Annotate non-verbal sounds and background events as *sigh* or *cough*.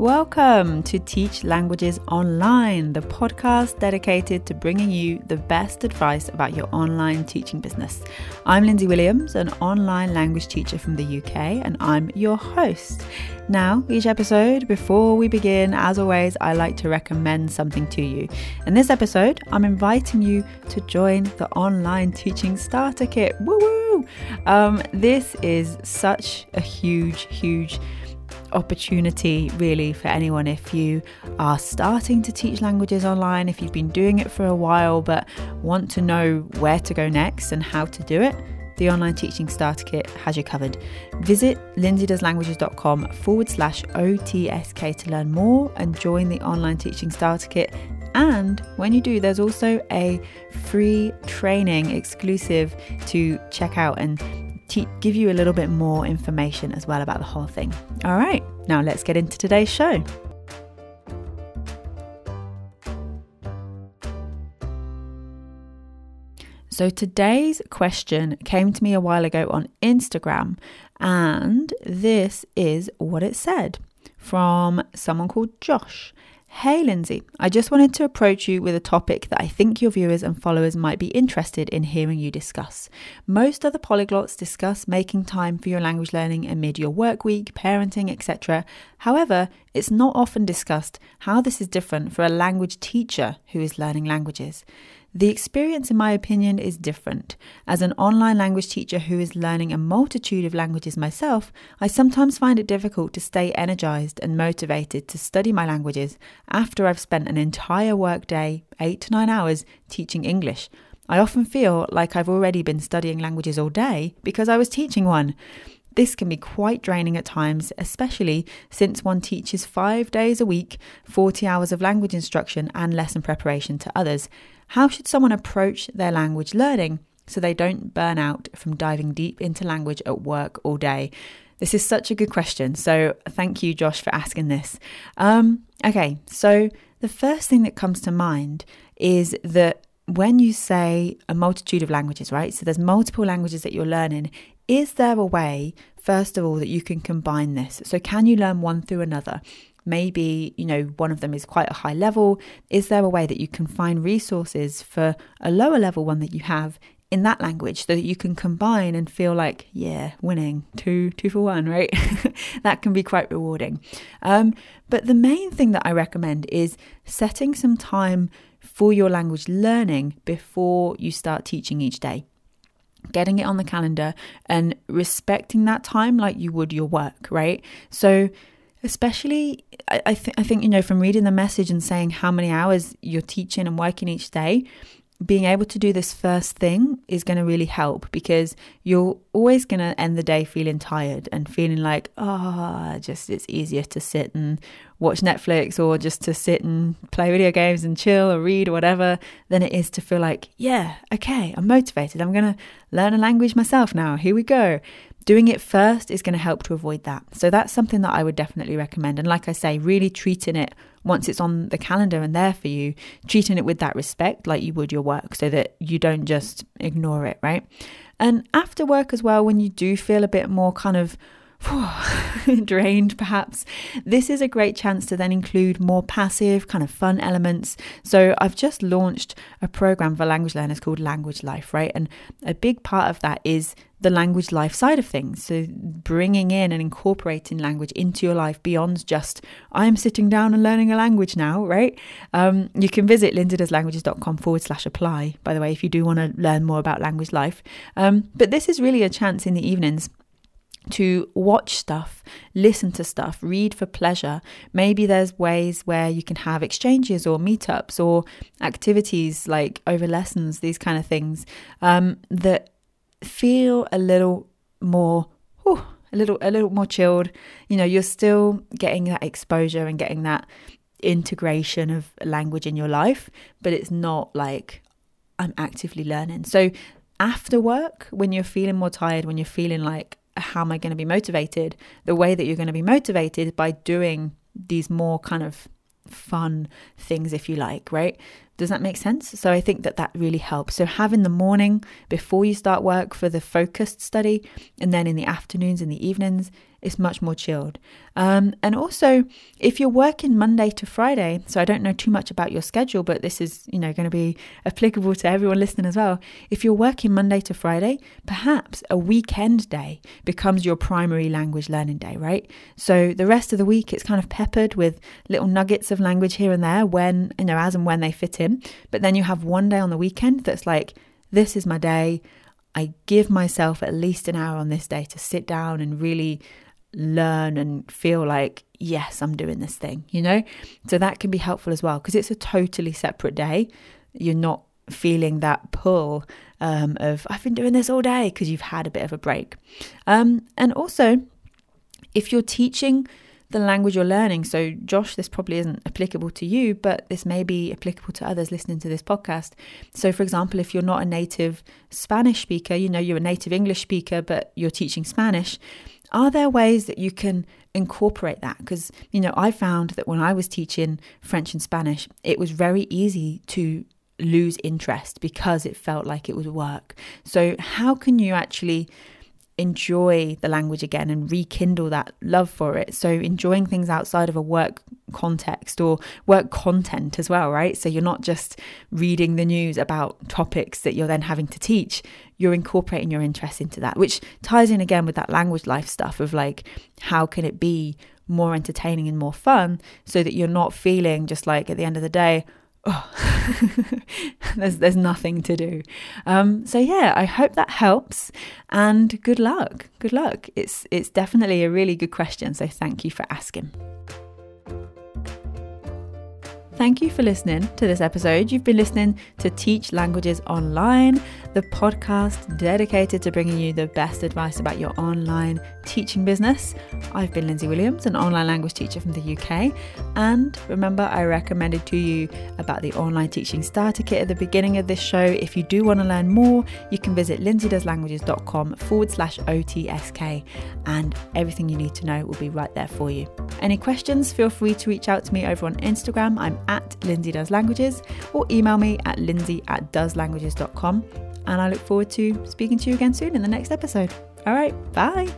Welcome to Teach Languages Online, the podcast dedicated to bringing you the best advice about your online teaching business. I'm Lindsay Williams, an online language teacher from the UK, and I'm your host. Now, each episode, before we begin, as always, I like to recommend something to you. In this episode, I'm inviting you to join the online teaching starter kit. Woo woo! Um, this is such a huge, huge opportunity really for anyone if you are starting to teach languages online, if you've been doing it for a while but want to know where to go next and how to do it. The online teaching starter kit has you covered. Visit lindsaydoeslanguages.com forward slash OTSK to learn more and join the online teaching starter kit. And when you do, there's also a free training exclusive to check out and te- give you a little bit more information as well about the whole thing. All right, now let's get into today's show. So today's question came to me a while ago on Instagram, and this is what it said from someone called Josh. Hey Lindsay, I just wanted to approach you with a topic that I think your viewers and followers might be interested in hearing you discuss. Most other polyglots discuss making time for your language learning amid your work week, parenting, etc. However, it's not often discussed how this is different for a language teacher who is learning languages. The experience, in my opinion, is different. As an online language teacher who is learning a multitude of languages myself, I sometimes find it difficult to stay energized and motivated to study my languages after I've spent an entire workday, eight to nine hours, teaching English. I often feel like I've already been studying languages all day because I was teaching one. This can be quite draining at times, especially since one teaches five days a week, 40 hours of language instruction and lesson preparation to others. How should someone approach their language learning so they don't burn out from diving deep into language at work all day? This is such a good question. So, thank you, Josh, for asking this. Um, okay, so the first thing that comes to mind is that when you say a multitude of languages, right? So, there's multiple languages that you're learning. Is there a way, first of all, that you can combine this? So, can you learn one through another? Maybe you know one of them is quite a high level. Is there a way that you can find resources for a lower level one that you have in that language so that you can combine and feel like yeah winning two two for one right? *laughs* That can be quite rewarding. Um, but the main thing that i recommend is setting some time for your language learning before you start teaching each day. Getting it on the calendar and respecting that time like you would your work right? So especially I, I, th- I think you know from reading the message and saying how many hours you're teaching and working each day being able to do this first thing is going to really help because you're always going to end the day feeling tired and feeling like ah oh, just it's easier to sit and watch Netflix or just to sit and play video games and chill or read or whatever than it is to feel like yeah okay I'm motivated. I'm going to learn a language myself now. Here we go Doing it first is going to help to avoid that. So that's something that I would definitely recommend. And like I say, really treating it once it's on the calendar and there for you, treating it with that respect like you would your work so that you don't just ignore it, right? And after work as well, when you do feel a bit more kind of *sighs* drained perhaps, this is a great chance to then include more passive, kind of fun elements. So, I've just launched a program for language learners called Language Life, right? And a big part of that is the language life side of things. So, bringing in and incorporating language into your life beyond just, I'm sitting down and learning a language now, right? Um, you can visit lindsaydoeslanguages.com forward slash apply, by the way, if you do want to learn more about language life. Um, but this is really a chance in the evenings to watch stuff, listen to stuff, read for pleasure. Maybe there's ways where you can have exchanges or meetups or activities like over lessons, these kind of things um, that feel a little more, whew, a little, a little more chilled. You know, you're still getting that exposure and getting that integration of language in your life, but it's not like I'm actively learning. So after work, when you're feeling more tired, when you're feeling like how am I going to be motivated? The way that you're going to be motivated by doing these more kind of fun things, if you like, right? Does that make sense? So I think that that really helps. So have in the morning before you start work for the focused study, and then in the afternoons and the evenings, it's much more chilled. Um, and also, if you're working Monday to Friday, so I don't know too much about your schedule, but this is you know going to be applicable to everyone listening as well. If you're working Monday to Friday, perhaps a weekend day becomes your primary language learning day, right? So the rest of the week it's kind of peppered with little nuggets of language here and there when you know as and when they fit in. But then you have one day on the weekend that's like this is my day. I give myself at least an hour on this day to sit down and really learn and feel like, yes, I'm doing this thing, you know? So that can be helpful as well because it's a totally separate day. You're not feeling that pull um, of, I've been doing this all day because you've had a bit of a break. Um, and also, if you're teaching the language you're learning, so Josh, this probably isn't applicable to you, but this may be applicable to others listening to this podcast. So, for example, if you're not a native Spanish speaker, you know, you're a native English speaker, but you're teaching Spanish, are there ways that you can incorporate that? Because, you know, I found that when I was teaching French and Spanish, it was very easy to lose interest because it felt like it was work. So, how can you actually enjoy the language again and rekindle that love for it. So, enjoying things outside of a work context or work content as well, right? So, you're not just reading the news about topics that you're then having to teach, you're incorporating your interest into that, which ties in again with that language life stuff of like, how can it be more entertaining and more fun so that you're not feeling just like at the end of the day, oh, *laughs* there's there's nothing to do. Um, so yeah, I hope that helps, and good luck. Good luck. It's it's definitely a really good question. So thank you for asking. Thank you for listening to this episode. You've been listening to Teach Languages Online, the podcast dedicated to bringing you the best advice about your online teaching business. I've been Lindsay Williams, an online language teacher from the UK. And remember, I recommended to you about the online teaching starter kit at the beginning of this show. If you do want to learn more, you can visit lindsaydoeslanguages.com forward slash OTSK, and everything you need to know will be right there for you. Any questions, feel free to reach out to me over on Instagram. I'm at Lindsay Does Languages or email me at lindsay at doeslanguages.com. And I look forward to speaking to you again soon in the next episode. All right, bye.